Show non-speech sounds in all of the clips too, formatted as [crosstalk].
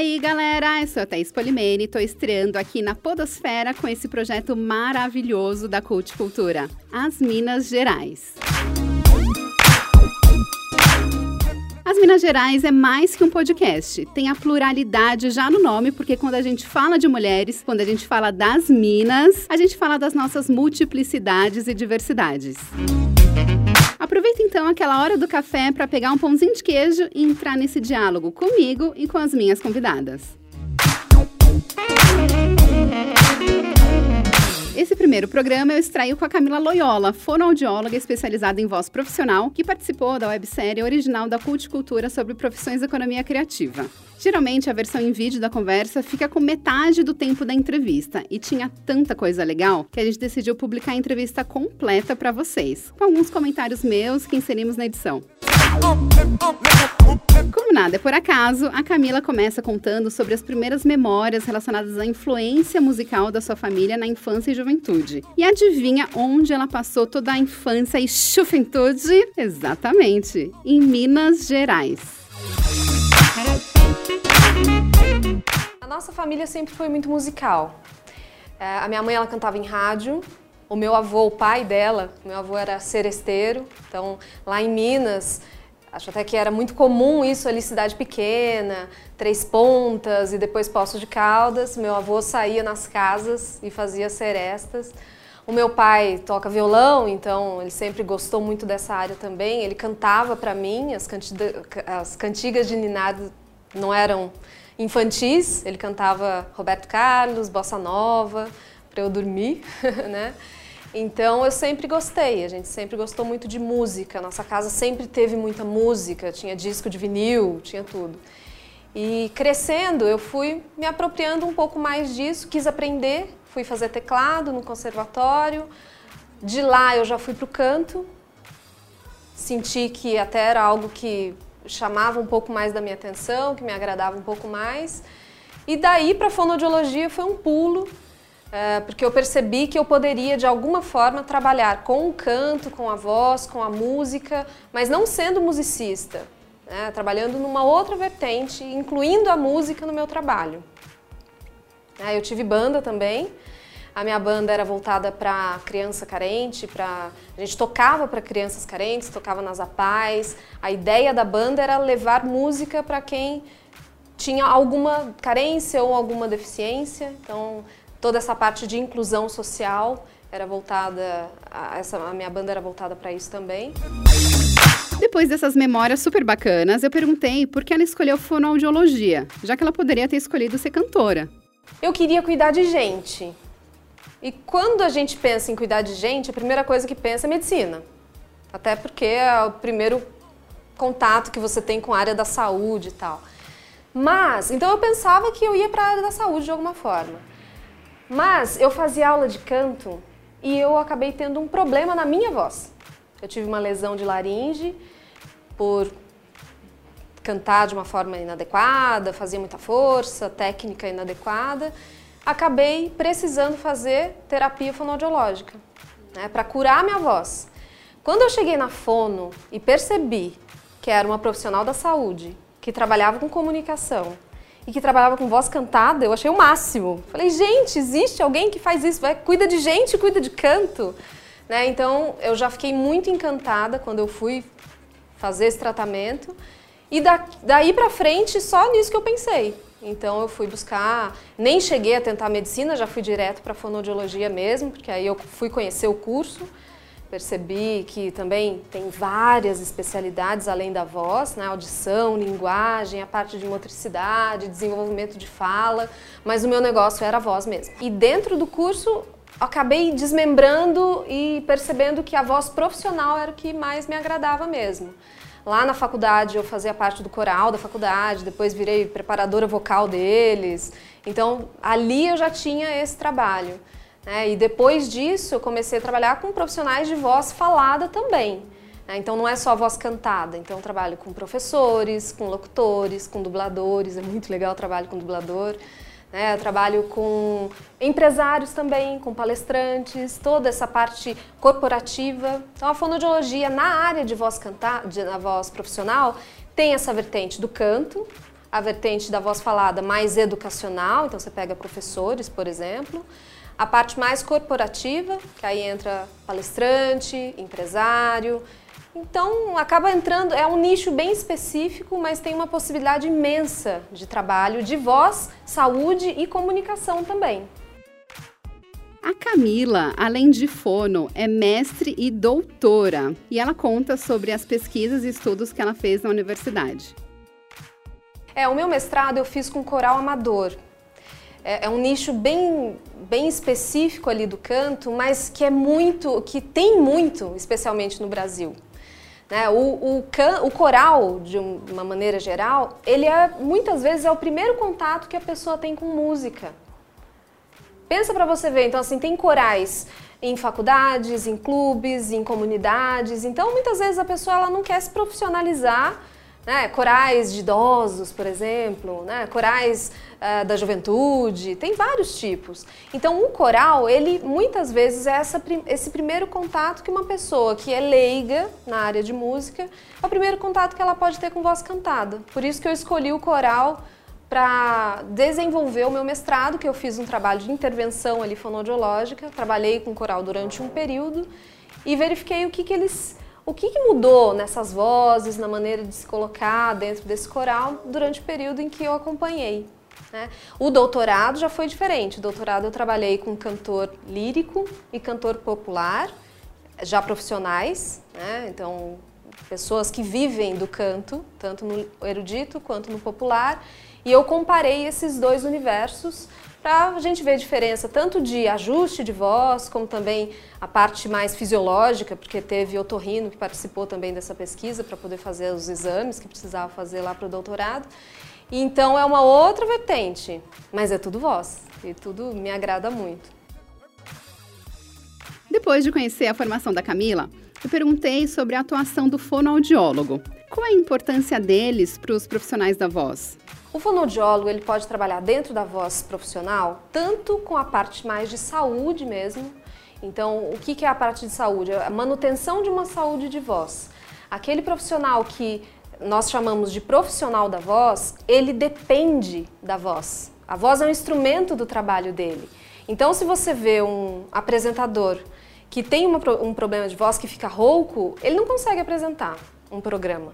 aí, galera? Eu sou a Thaís Polimene e tô estreando aqui na Podosfera com esse projeto maravilhoso da Cult Cultura, As Minas Gerais. As Minas Gerais é mais que um podcast. Tem a pluralidade já no nome, porque quando a gente fala de mulheres, quando a gente fala das Minas, a gente fala das nossas multiplicidades e diversidades. Aproveita então aquela hora do café para pegar um pãozinho de queijo e entrar nesse diálogo comigo e com as minhas convidadas. Esse primeiro programa eu extraio com a Camila Loyola, fonoaudióloga especializada em voz profissional, que participou da websérie original da Culticultura sobre profissões e economia criativa. Geralmente a versão em vídeo da conversa fica com metade do tempo da entrevista e tinha tanta coisa legal que a gente decidiu publicar a entrevista completa para vocês, com alguns comentários meus que inserimos na edição. Como nada é por acaso, a Camila começa contando sobre as primeiras memórias relacionadas à influência musical da sua família na infância e juventude. E adivinha onde ela passou toda a infância e juventude? Exatamente, em Minas Gerais. A nossa família sempre foi muito musical. É, a minha mãe ela cantava em rádio, o meu avô, o pai dela, meu avô era seresteiro, então lá em Minas Acho até que era muito comum isso ali, cidade pequena, Três Pontas e depois Poços de Caldas. Meu avô saía nas casas e fazia serestas. O meu pai toca violão, então ele sempre gostou muito dessa área também. Ele cantava para mim, as, as cantigas de ninado não eram infantis, ele cantava Roberto Carlos, Bossa Nova, para eu dormir, [laughs] né? Então eu sempre gostei, a gente sempre gostou muito de música. Nossa casa sempre teve muita música, tinha disco de vinil, tinha tudo. E crescendo, eu fui me apropriando um pouco mais disso, quis aprender, fui fazer teclado no conservatório. De lá eu já fui para o canto, senti que até era algo que chamava um pouco mais da minha atenção, que me agradava um pouco mais. E daí para fonoaudiologia foi um pulo, é, porque eu percebi que eu poderia de alguma forma trabalhar com o canto, com a voz, com a música, mas não sendo musicista, né? trabalhando numa outra vertente, incluindo a música no meu trabalho. É, eu tive banda também. A minha banda era voltada para criança carente, para a gente tocava para crianças carentes, tocava nas APAES. A ideia da banda era levar música para quem tinha alguma carência ou alguma deficiência. Então, toda essa parte de inclusão social era voltada, a, essa, a minha banda era voltada para isso também. Depois dessas memórias super bacanas, eu perguntei por que ela escolheu fonoaudiologia, já que ela poderia ter escolhido ser cantora. Eu queria cuidar de gente. E quando a gente pensa em cuidar de gente, a primeira coisa que pensa é medicina. Até porque é o primeiro contato que você tem com a área da saúde e tal. Mas, então eu pensava que eu ia para a área da saúde de alguma forma. Mas eu fazia aula de canto e eu acabei tendo um problema na minha voz. Eu tive uma lesão de laringe por cantar de uma forma inadequada, fazia muita força, técnica inadequada. Acabei precisando fazer terapia fonoaudiológica né, para curar a minha voz. Quando eu cheguei na fono e percebi que era uma profissional da saúde, que trabalhava com comunicação, e que trabalhava com voz cantada, eu achei o máximo. Falei, gente, existe alguém que faz isso, vai, cuida de gente, cuida de canto. Né? Então, eu já fiquei muito encantada quando eu fui fazer esse tratamento. E da, daí para frente, só nisso que eu pensei. Então eu fui buscar, nem cheguei a tentar medicina, já fui direto para fonoaudiologia mesmo, porque aí eu fui conhecer o curso percebi que também tem várias especialidades além da voz, né? audição, linguagem, a parte de motricidade, desenvolvimento de fala, mas o meu negócio era a voz mesmo. E dentro do curso acabei desmembrando e percebendo que a voz profissional era o que mais me agradava mesmo. Lá na faculdade eu fazia parte do coral da faculdade, depois virei preparadora vocal deles. Então ali eu já tinha esse trabalho. Né? E depois disso eu comecei a trabalhar com profissionais de voz falada também. Né? Então não é só voz cantada, então eu trabalho com professores, com locutores, com dubladores, é muito legal o trabalho com dublador. Né? Eu trabalho com empresários também, com palestrantes, toda essa parte corporativa. Então a fonoaudiologia na área de voz cantada, na voz profissional, tem essa vertente do canto, a vertente da voz falada mais educacional, então você pega professores, por exemplo. A parte mais corporativa, que aí entra palestrante, empresário. Então acaba entrando, é um nicho bem específico, mas tem uma possibilidade imensa de trabalho de voz, saúde e comunicação também. A Camila, além de fono, é mestre e doutora, e ela conta sobre as pesquisas e estudos que ela fez na universidade. É, o meu mestrado eu fiz com coral amador. É, é, um nicho bem, bem específico ali do canto, mas que é muito, que tem muito, especialmente no Brasil. Né? O, o, can, o coral, de uma maneira geral, ele é muitas vezes é o primeiro contato que a pessoa tem com música. Pensa para você ver, então assim, tem corais em faculdades, em clubes, em comunidades. Então, muitas vezes a pessoa ela não quer se profissionalizar né? corais de idosos, por exemplo, né? corais uh, da juventude, tem vários tipos. Então, um coral, ele muitas vezes é essa, esse primeiro contato que uma pessoa que é leiga na área de música, é o primeiro contato que ela pode ter com voz cantada. Por isso que eu escolhi o coral para desenvolver o meu mestrado, que eu fiz um trabalho de intervenção ali fonodiológica, trabalhei com coral durante um período e verifiquei o que, que eles o que, que, mudou nessas vozes, na maneira de se colocar dentro desse coral durante o período em que eu acompanhei? Né? O doutorado já foi diferente. O doutorado eu trabalhei com cantor lírico e cantor popular, já profissionais, né? então pessoas que vivem do canto, tanto no erudito quanto no popular, e eu comparei esses dois universos para a gente ver a diferença tanto de ajuste de voz, como também a parte mais fisiológica, porque teve otorrino que participou também dessa pesquisa para poder fazer os exames que precisava fazer lá para o doutorado. Então é uma outra vertente, mas é tudo voz e tudo me agrada muito. Depois de conhecer a formação da Camila, eu perguntei sobre a atuação do fonoaudiólogo. Qual a importância deles para os profissionais da voz? O fonoaudiólogo ele pode trabalhar dentro da voz profissional, tanto com a parte mais de saúde mesmo. Então, o que é a parte de saúde? A manutenção de uma saúde de voz. Aquele profissional que nós chamamos de profissional da voz, ele depende da voz. A voz é um instrumento do trabalho dele. Então, se você vê um apresentador que tem uma, um problema de voz que fica rouco, ele não consegue apresentar um programa.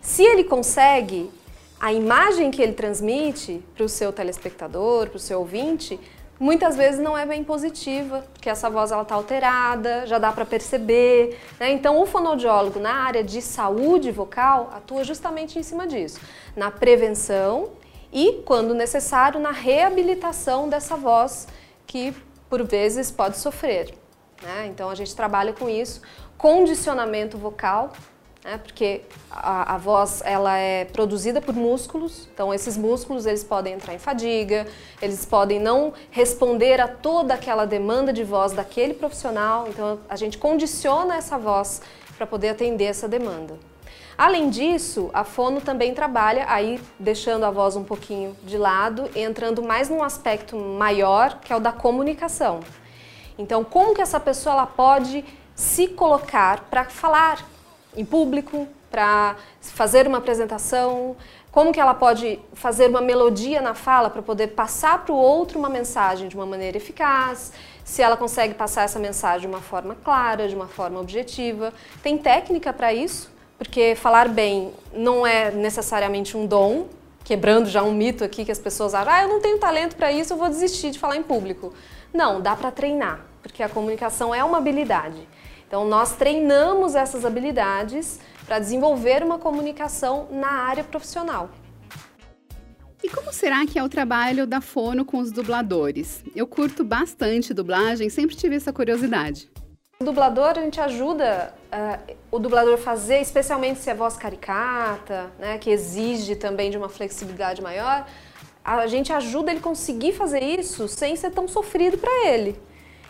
Se ele consegue, a imagem que ele transmite para o seu telespectador, para o seu ouvinte, muitas vezes não é bem positiva, porque essa voz ela está alterada, já dá para perceber. Né? Então, o fonoaudiólogo na área de saúde vocal atua justamente em cima disso, na prevenção e, quando necessário, na reabilitação dessa voz que, por vezes, pode sofrer. Né? Então, a gente trabalha com isso, condicionamento vocal, né? porque a, a, voz ela é produzida por músculos, então esses músculos eles podem entrar em fadiga, eles podem não responder a toda aquela demanda de voz daquele profissional, então a gente condiciona essa voz para poder atender essa demanda. Além disso, a fono também trabalha, aí deixando a voz um pouquinho de lado, entrando mais num aspecto maior, que é o da comunicação. Então, como que essa pessoa ela pode se colocar para falar em público, para fazer uma apresentação, como que ela pode fazer uma melodia na fala para poder passar para o outro uma mensagem de uma maneira eficaz, se ela consegue passar essa mensagem de uma forma clara, de uma forma objetiva. Tem técnica para isso, porque falar bem não é necessariamente um dom, quebrando já um mito aqui que as pessoas acham, ah, eu não tenho talento para isso, eu vou desistir de falar em público. Não, dá para treinar, porque a comunicação é uma habilidade. Então, nós treinamos essas habilidades para desenvolver uma comunicação na área profissional. E como será que é o trabalho da Fono com os dubladores? Eu curto bastante dublagem, sempre tive essa curiosidade. O dublador, a gente ajuda uh, o dublador a fazer, especialmente se é voz caricata, né, que exige também de uma flexibilidade maior, a gente ajuda ele conseguir fazer isso sem ser tão sofrido para ele.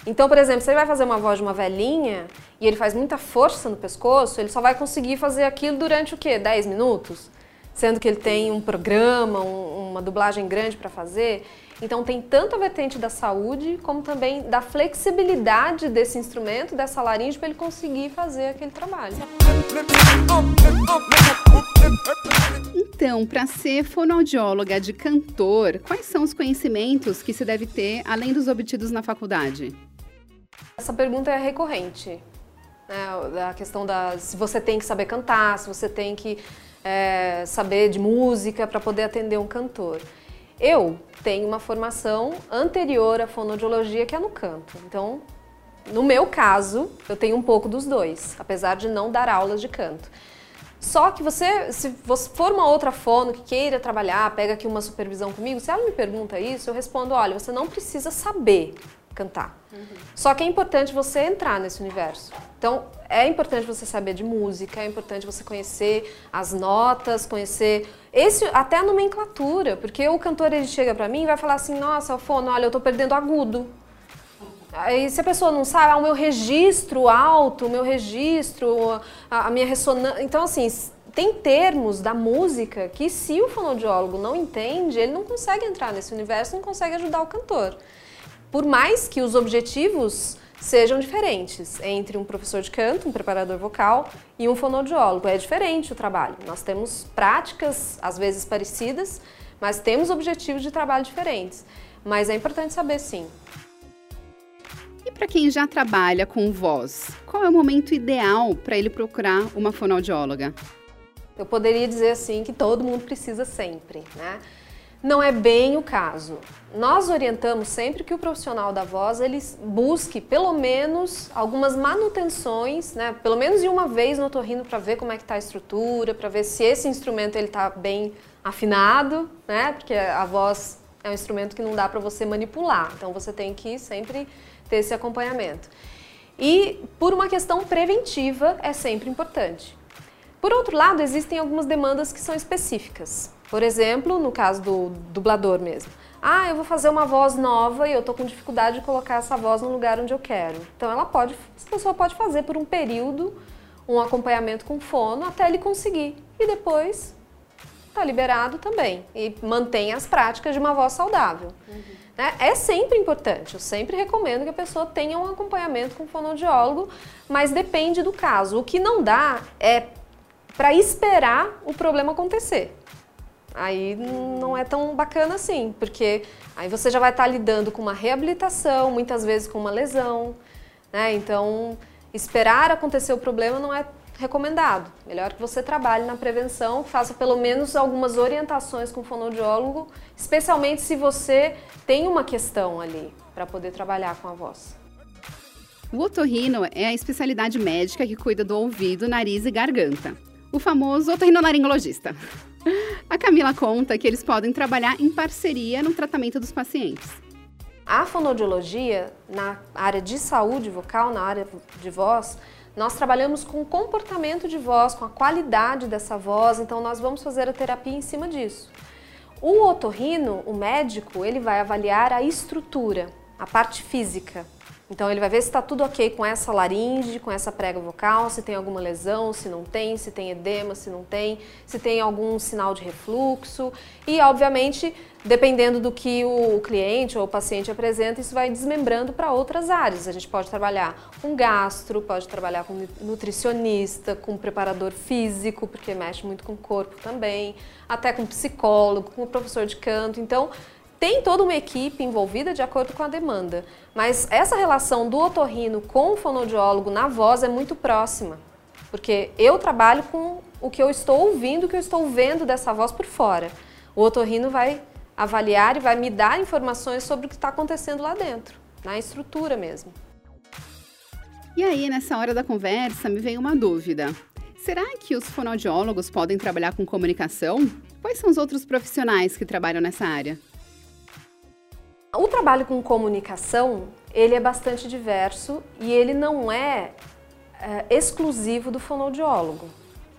Então, por exemplo, se ele vai fazer uma voz de uma velhinha e ele faz muita força no pescoço, ele só vai conseguir fazer aquilo durante o quê? 10 minutos? Sendo que ele tem um programa, um, uma dublagem grande para fazer. Então tem tanto a vertente da saúde, como também da flexibilidade desse instrumento, dessa laringe, para ele conseguir fazer aquele trabalho. Então, para ser fonoaudióloga de cantor, quais são os conhecimentos que se deve ter além dos obtidos na faculdade? Essa pergunta é recorrente. Né? A questão da se você tem que saber cantar, se você tem que é, saber de música para poder atender um cantor. Eu tenho uma formação anterior à fonoaudiologia que é no canto. Então, no meu caso, eu tenho um pouco dos dois, apesar de não dar aulas de canto. Só que você, se você for uma outra fono que queira trabalhar, pega aqui uma supervisão comigo, se ela me pergunta isso, eu respondo: olha, você não precisa saber cantar. Uhum. Só que é importante você entrar nesse universo. Então, é importante você saber de música, é importante você conhecer as notas, conhecer esse até a nomenclatura, porque o cantor ele chega para mim e vai falar assim: "Nossa, fono, olha, eu tô perdendo agudo". Aí, se a pessoa não sabe, ah, o meu registro alto, o meu registro, a, a minha ressonância. Então, assim, tem termos da música que, se o fonoaudiólogo não entende, ele não consegue entrar nesse universo, não consegue ajudar o cantor. Por mais que os objetivos sejam diferentes entre um professor de canto, um preparador vocal e um fonoaudiólogo. É diferente o trabalho. Nós temos práticas, às vezes parecidas, mas temos objetivos de trabalho diferentes. Mas é importante saber sim para quem já trabalha com voz, qual é o momento ideal para ele procurar uma fonoaudióloga? Eu poderia dizer assim que todo mundo precisa sempre, né? Não é bem o caso. Nós orientamos sempre que o profissional da voz ele busque pelo menos algumas manutenções, né? Pelo menos de uma vez no otorrino para ver como é que está a estrutura, para ver se esse instrumento ele está bem afinado, né? Porque a voz é um instrumento que não dá para você manipular. Então você tem que sempre ter esse acompanhamento. E por uma questão preventiva é sempre importante. Por outro lado, existem algumas demandas que são específicas. Por exemplo, no caso do dublador mesmo. Ah, eu vou fazer uma voz nova e eu estou com dificuldade de colocar essa voz no lugar onde eu quero. Então ela pode, essa pessoa pode fazer por um período um acompanhamento com fono até ele conseguir. E depois está liberado também. E mantém as práticas de uma voz saudável. Uhum. Né? É sempre importante, eu sempre recomendo que a pessoa tenha um acompanhamento com fonoaudiólogo, mas depende do caso. O que não dá é para esperar o problema acontecer. Aí não é tão bacana assim, porque aí você já vai estar lidando com uma reabilitação, muitas vezes com uma lesão, né? Então, esperar acontecer o problema não é recomendado. Melhor que você trabalhe na prevenção, faça pelo menos algumas orientações com o fonoaudiólogo, especialmente se você tem uma questão ali para poder trabalhar com a voz. O otorrino é a especialidade médica que cuida do ouvido, nariz e garganta. O famoso otorrinolaringologista. A Camila conta que eles podem trabalhar em parceria no tratamento dos pacientes. A fonoaudiologia, na área de saúde vocal, na área de voz, nós trabalhamos com o comportamento de voz, com a qualidade dessa voz, então nós vamos fazer a terapia em cima disso. O otorrino, o médico, ele vai avaliar a estrutura, a parte física. Então ele vai ver se está tudo ok com essa laringe, com essa prega vocal, se tem alguma lesão, se não tem, se tem edema, se não tem, se tem algum sinal de refluxo e, obviamente, dependendo do que o cliente ou o paciente apresenta, isso vai desmembrando para outras áreas. A gente pode trabalhar com gastro, pode trabalhar com nutricionista, com preparador físico, porque mexe muito com o corpo também, até com psicólogo, com professor de canto. Então, tem toda uma equipe envolvida de acordo com a demanda, mas essa relação do otorrino com o fonoaudiólogo na voz é muito próxima, porque eu trabalho com o que eu estou ouvindo, o que eu estou vendo dessa voz por fora. O otorrino vai avaliar e vai me dar informações sobre o que está acontecendo lá dentro, na estrutura mesmo. E aí, nessa hora da conversa, me veio uma dúvida. Será que os fonoaudiólogos podem trabalhar com comunicação? Quais são os outros profissionais que trabalham nessa área? O trabalho com comunicação, ele é bastante diverso e ele não é, é exclusivo do fonoaudiólogo.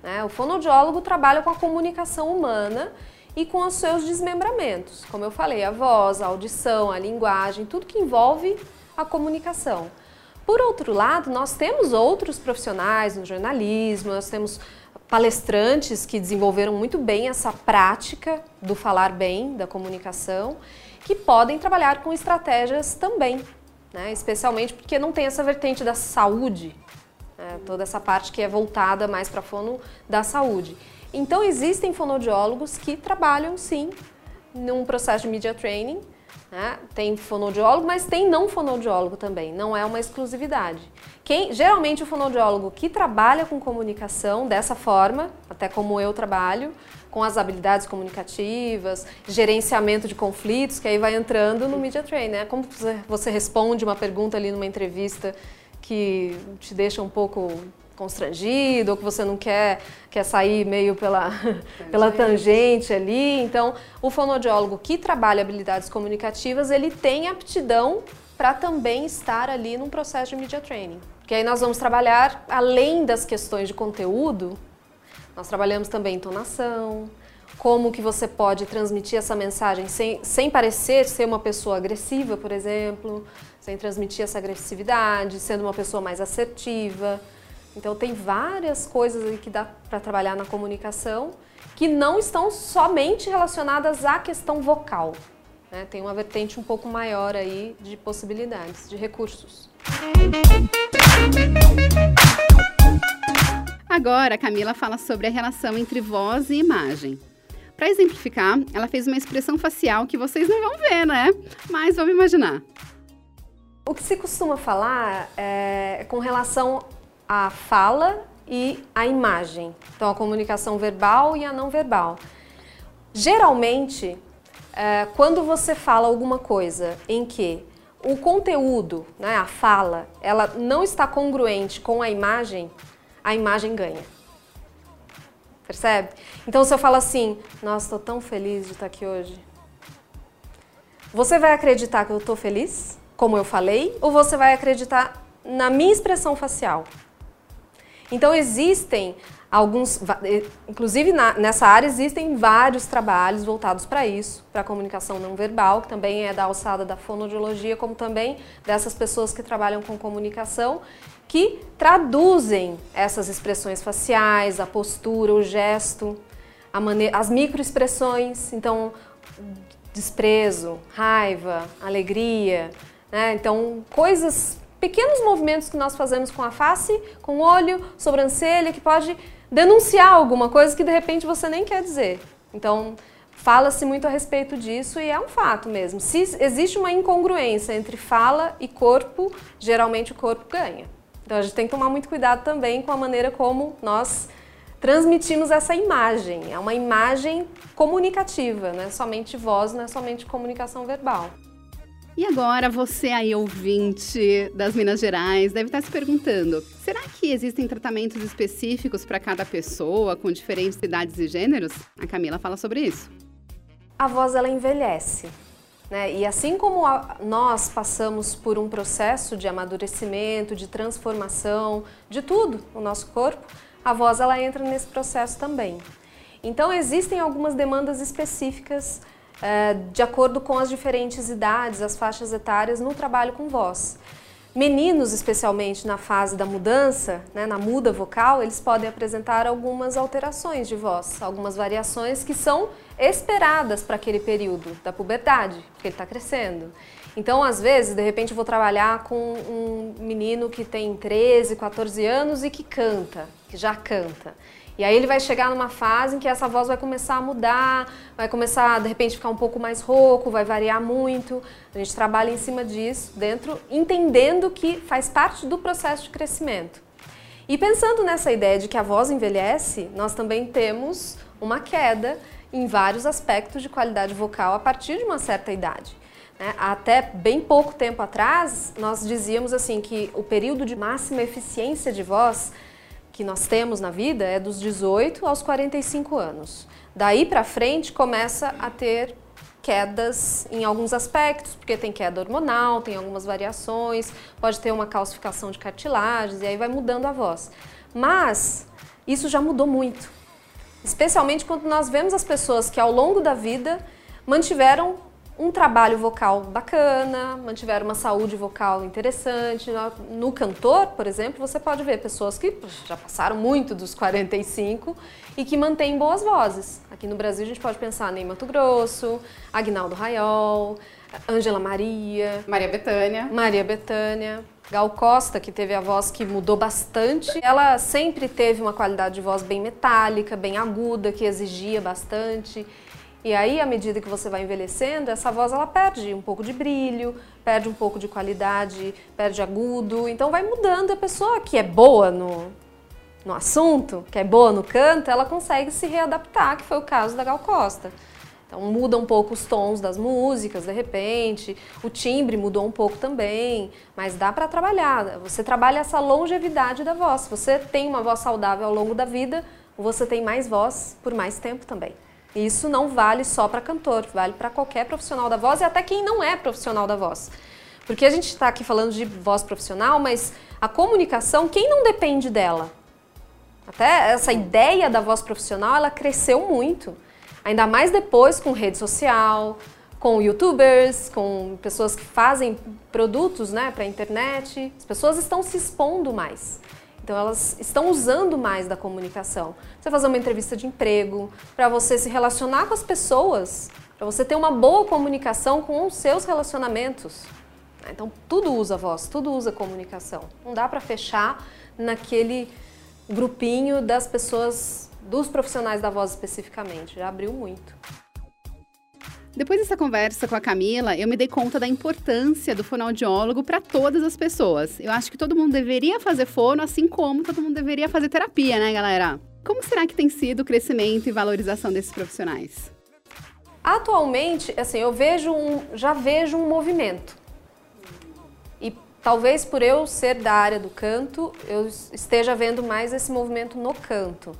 Né? O fonoaudiólogo trabalha com a comunicação humana e com os seus desmembramentos, como eu falei, a voz, a audição, a linguagem, tudo que envolve a comunicação. Por outro lado, nós temos outros profissionais no jornalismo, nós temos palestrantes que desenvolveram muito bem essa prática do falar bem, da comunicação, que podem trabalhar com estratégias também, né? especialmente porque não tem essa vertente da saúde, né? toda essa parte que é voltada mais para fono da saúde. Então existem fonoaudiólogos que trabalham sim num processo de media training. Né? Tem fonoaudiólogo, mas tem não fonoaudiólogo também, não é uma exclusividade. Quem, geralmente o fonoaudiólogo que trabalha com comunicação dessa forma, até como eu trabalho, com as habilidades comunicativas, gerenciamento de conflitos, que aí vai entrando no media training, né? Como você responde uma pergunta ali numa entrevista que te deixa um pouco constrangido ou que você não quer, quer sair meio pela [laughs] tangente. pela tangente ali. Então, o fonoaudiólogo que trabalha habilidades comunicativas, ele tem aptidão para também estar ali num processo de media training. Porque aí nós vamos trabalhar, além das questões de conteúdo, nós trabalhamos também entonação, como que você pode transmitir essa mensagem sem, sem parecer ser uma pessoa agressiva, por exemplo, sem transmitir essa agressividade, sendo uma pessoa mais assertiva. Então tem várias coisas aí que dá para trabalhar na comunicação que não estão somente relacionadas à questão vocal. Né? Tem uma vertente um pouco maior aí de possibilidades, de recursos. Agora, a Camila fala sobre a relação entre voz e imagem. Para exemplificar, ela fez uma expressão facial que vocês não vão ver, né? Mas vamos imaginar. O que se costuma falar é com relação a fala e a imagem. Então, a comunicação verbal e a não verbal. Geralmente, é, quando você fala alguma coisa em que o conteúdo, né, a fala, ela não está congruente com a imagem, a imagem ganha. Percebe? Então, se eu falo assim, nossa, estou tão feliz de estar aqui hoje. Você vai acreditar que eu estou feliz, como eu falei, ou você vai acreditar na minha expressão facial? Então existem alguns, inclusive na, nessa área existem vários trabalhos voltados para isso, para a comunicação não verbal, que também é da alçada da fonoaudiologia, como também dessas pessoas que trabalham com comunicação, que traduzem essas expressões faciais, a postura, o gesto, maneira, as microexpressões, então desprezo, raiva, alegria, né? então coisas pequenos movimentos que nós fazemos com a face, com o olho, sobrancelha, que pode denunciar alguma coisa que de repente você nem quer dizer. Então, fala-se muito a respeito disso e é um fato mesmo. Se existe uma incongruência entre fala e corpo, geralmente o corpo ganha. Então, a gente tem que tomar muito cuidado também com a maneira como nós transmitimos essa imagem. É uma imagem comunicativa, não é somente voz, não é somente comunicação verbal. E agora, você aí, ouvinte das Minas Gerais, deve estar se perguntando: será que existem tratamentos específicos para cada pessoa, com diferentes idades e gêneros? A Camila fala sobre isso. A voz ela envelhece. Né? E assim como a, nós passamos por um processo de amadurecimento, de transformação, de tudo no nosso corpo, a voz ela entra nesse processo também. Então existem algumas demandas específicas de acordo com as diferentes idades, as faixas etárias no trabalho com voz. Meninos, especialmente na fase da mudança, né, na muda vocal, eles podem apresentar algumas alterações de voz, algumas variações que são esperadas para aquele período da puberdade, porque ele está crescendo. Então, às vezes, de repente, eu vou trabalhar com um menino que tem 13, 14 anos e que canta, que já canta. E aí ele vai chegar numa fase em que essa voz vai começar a mudar, vai começar de repente ficar um pouco mais rouco, vai variar muito. A gente trabalha em cima disso dentro, entendendo que faz parte do processo de crescimento. E pensando nessa ideia de que a voz envelhece, nós também temos uma queda em vários aspectos de qualidade vocal a partir de uma certa idade. Né? Até bem pouco tempo atrás, nós dizíamos assim que o período de máxima eficiência de voz que nós temos na vida é dos 18 aos 45 anos. Daí para frente começa a ter quedas em alguns aspectos, porque tem queda hormonal, tem algumas variações, pode ter uma calcificação de cartilagens e aí vai mudando a voz. Mas isso já mudou muito. Especialmente quando nós vemos as pessoas que ao longo da vida mantiveram um trabalho vocal bacana, mantiveram uma saúde vocal interessante. No cantor, por exemplo, você pode ver pessoas que já passaram muito dos 45 e que mantêm boas vozes. Aqui no Brasil a gente pode pensar em Mato Grosso, Agnaldo Raiol, Ângela Maria, Maria Bethânia. Maria Bethânia. Gal Costa, que teve a voz que mudou bastante, ela sempre teve uma qualidade de voz bem metálica, bem aguda, que exigia bastante. E aí, à medida que você vai envelhecendo, essa voz ela perde um pouco de brilho, perde um pouco de qualidade, perde agudo. Então vai mudando. A pessoa que é boa no, no assunto, que é boa no canto, ela consegue se readaptar, que foi o caso da Gal Costa. Então muda um pouco os tons das músicas, de repente, o timbre mudou um pouco também, mas dá para trabalhar. Você trabalha essa longevidade da voz. Se você tem uma voz saudável ao longo da vida, você tem mais voz por mais tempo também. Isso não vale só para cantor, vale para qualquer profissional da voz e até quem não é profissional da voz. Porque a gente está aqui falando de voz profissional, mas a comunicação, quem não depende dela? Até essa ideia da voz profissional, ela cresceu muito. Ainda mais depois com rede social, com youtubers, com pessoas que fazem produtos né, para a internet. As pessoas estão se expondo mais. Então elas estão usando mais da comunicação. Você fazer uma entrevista de emprego, para você se relacionar com as pessoas, para você ter uma boa comunicação com os seus relacionamentos. Então tudo usa voz, tudo usa comunicação. Não dá para fechar naquele grupinho das pessoas, dos profissionais da voz especificamente. Já abriu muito. Depois dessa conversa com a Camila, eu me dei conta da importância do fonoaudiólogo para todas as pessoas. Eu acho que todo mundo deveria fazer fono, assim como todo mundo deveria fazer terapia, né, galera? Como será que tem sido o crescimento e valorização desses profissionais? Atualmente, assim, eu vejo um, já vejo um movimento. E talvez por eu ser da área do canto, eu esteja vendo mais esse movimento no canto.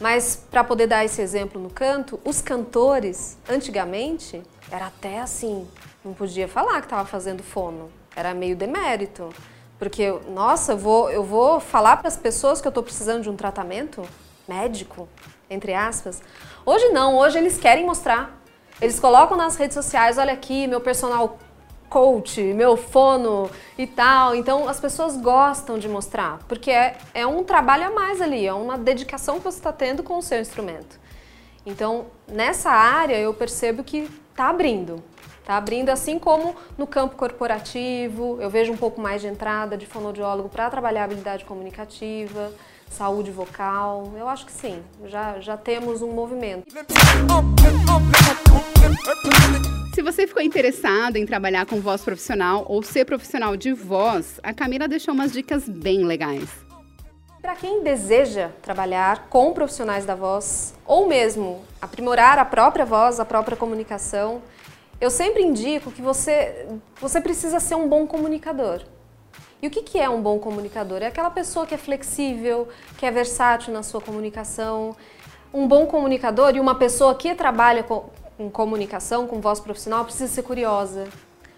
Mas para poder dar esse exemplo no canto, os cantores, antigamente, era até assim, não podia falar que estava fazendo fono. Era meio demérito. Porque, nossa, eu vou, eu vou falar para as pessoas que eu estou precisando de um tratamento médico, entre aspas. Hoje não, hoje eles querem mostrar. Eles colocam nas redes sociais, olha aqui, meu personal coach, meu fono e tal. Então as pessoas gostam de mostrar, porque é, é um trabalho a mais ali, é uma dedicação que você está tendo com o seu instrumento. Então nessa área eu percebo que está abrindo. Está abrindo assim como no campo corporativo, eu vejo um pouco mais de entrada de fonoaudiólogo para trabalhar habilidade comunicativa, saúde vocal. Eu acho que sim, já, já temos um movimento. Se você ficou interessado em trabalhar com voz profissional ou ser profissional de voz, a Camila deixou umas dicas bem legais. Para quem deseja trabalhar com profissionais da voz ou mesmo aprimorar a própria voz, a própria comunicação, eu sempre indico que você, você precisa ser um bom comunicador. E o que, que é um bom comunicador? É aquela pessoa que é flexível, que é versátil na sua comunicação. Um bom comunicador e uma pessoa que trabalha com, com comunicação, com voz profissional, precisa ser curiosa,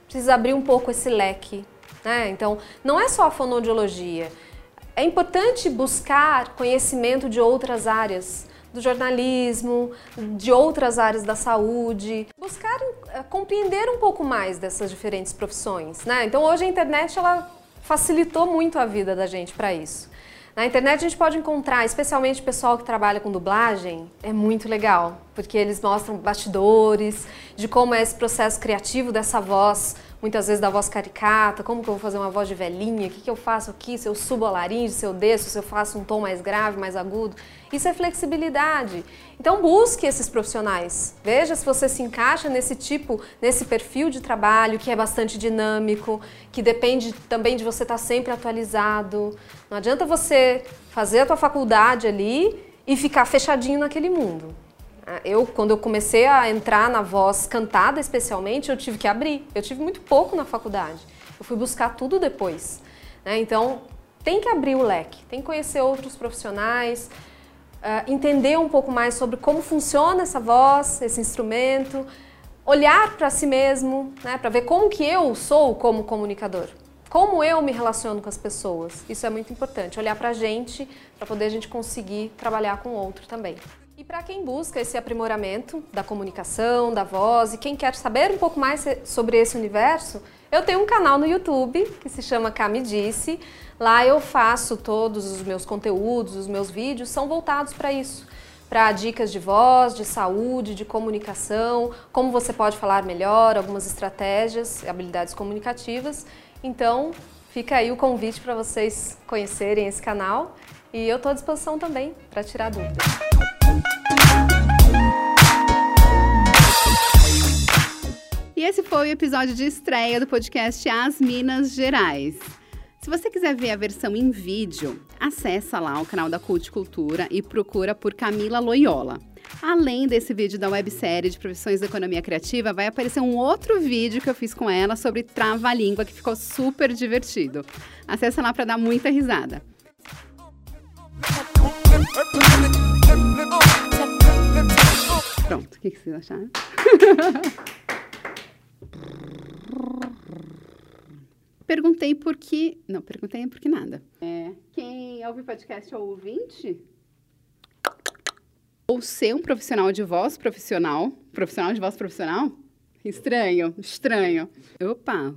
precisa abrir um pouco esse leque. Né? Então, não é só a fonoaudiologia. É importante buscar conhecimento de outras áreas, do jornalismo, de outras áreas da saúde, buscar uh, compreender um pouco mais dessas diferentes profissões. Né? Então, hoje a internet ela facilitou muito a vida da gente para isso. Na internet a gente pode encontrar, especialmente o pessoal que trabalha com dublagem, é muito legal, porque eles mostram bastidores de como é esse processo criativo dessa voz, muitas vezes da voz caricata, como que eu vou fazer uma voz de velhinha, o que, que eu faço aqui, se eu subo a laringe, se eu desço, se eu faço um tom mais grave, mais agudo. Isso é flexibilidade. Então busque esses profissionais. Veja se você se encaixa nesse tipo, nesse perfil de trabalho que é bastante dinâmico, que depende também de você estar sempre atualizado. Não adianta você fazer a tua faculdade ali e ficar fechadinho naquele mundo. Ah, eu, quando eu comecei a entrar na voz cantada especialmente, eu tive que abrir. Eu tive muito pouco na faculdade. Eu fui buscar tudo depois. Né? Então, tem que abrir o leque, tem que conhecer outros profissionais, uh, entender um pouco mais sobre como funciona essa voz, esse instrumento, olhar para si mesmo, né, para ver como que eu sou como comunicador, como eu me relaciono com as pessoas. Isso é muito importante, olhar para a gente, para poder a gente conseguir trabalhar com o outro também. E para quem busca esse aprimoramento da comunicação, da voz e quem quer saber um pouco mais sobre esse universo, eu tenho um canal no YouTube que se chama Cami Disse. Lá eu faço todos os meus conteúdos, os meus vídeos são voltados para isso para dicas de voz, de saúde, de comunicação, como você pode falar melhor, algumas estratégias, habilidades comunicativas. Então, fica aí o convite para vocês conhecerem esse canal e eu estou à disposição também para tirar dúvidas. E esse foi o episódio de estreia do podcast As Minas Gerais. Se você quiser ver a versão em vídeo, acessa lá o canal da Cult Cultura e procura por Camila Loyola. Além desse vídeo da websérie de profissões da economia criativa, vai aparecer um outro vídeo que eu fiz com ela sobre trava-língua, que ficou super divertido. Acessa lá para dar muita risada. Pronto, o que, que vocês acharam? [laughs] Perguntei por que. Não, perguntei por que nada. É, quem ouve podcast é ouvinte? Ou ser um profissional de voz profissional? Profissional de voz profissional? Estranho, estranho. Opa!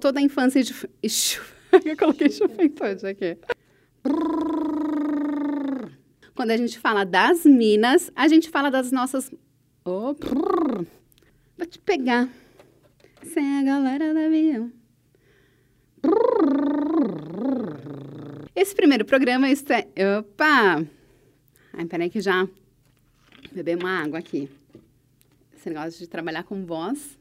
Toda a infância de. Ixi, [laughs] eu coloquei chufentante aqui. Quando a gente fala das minas, a gente fala das nossas. Oh, vou te pegar. Sem a galera do avião. Esse primeiro programa está. Opa! Ai, peraí que já beber uma água aqui. Esse negócio de trabalhar com voz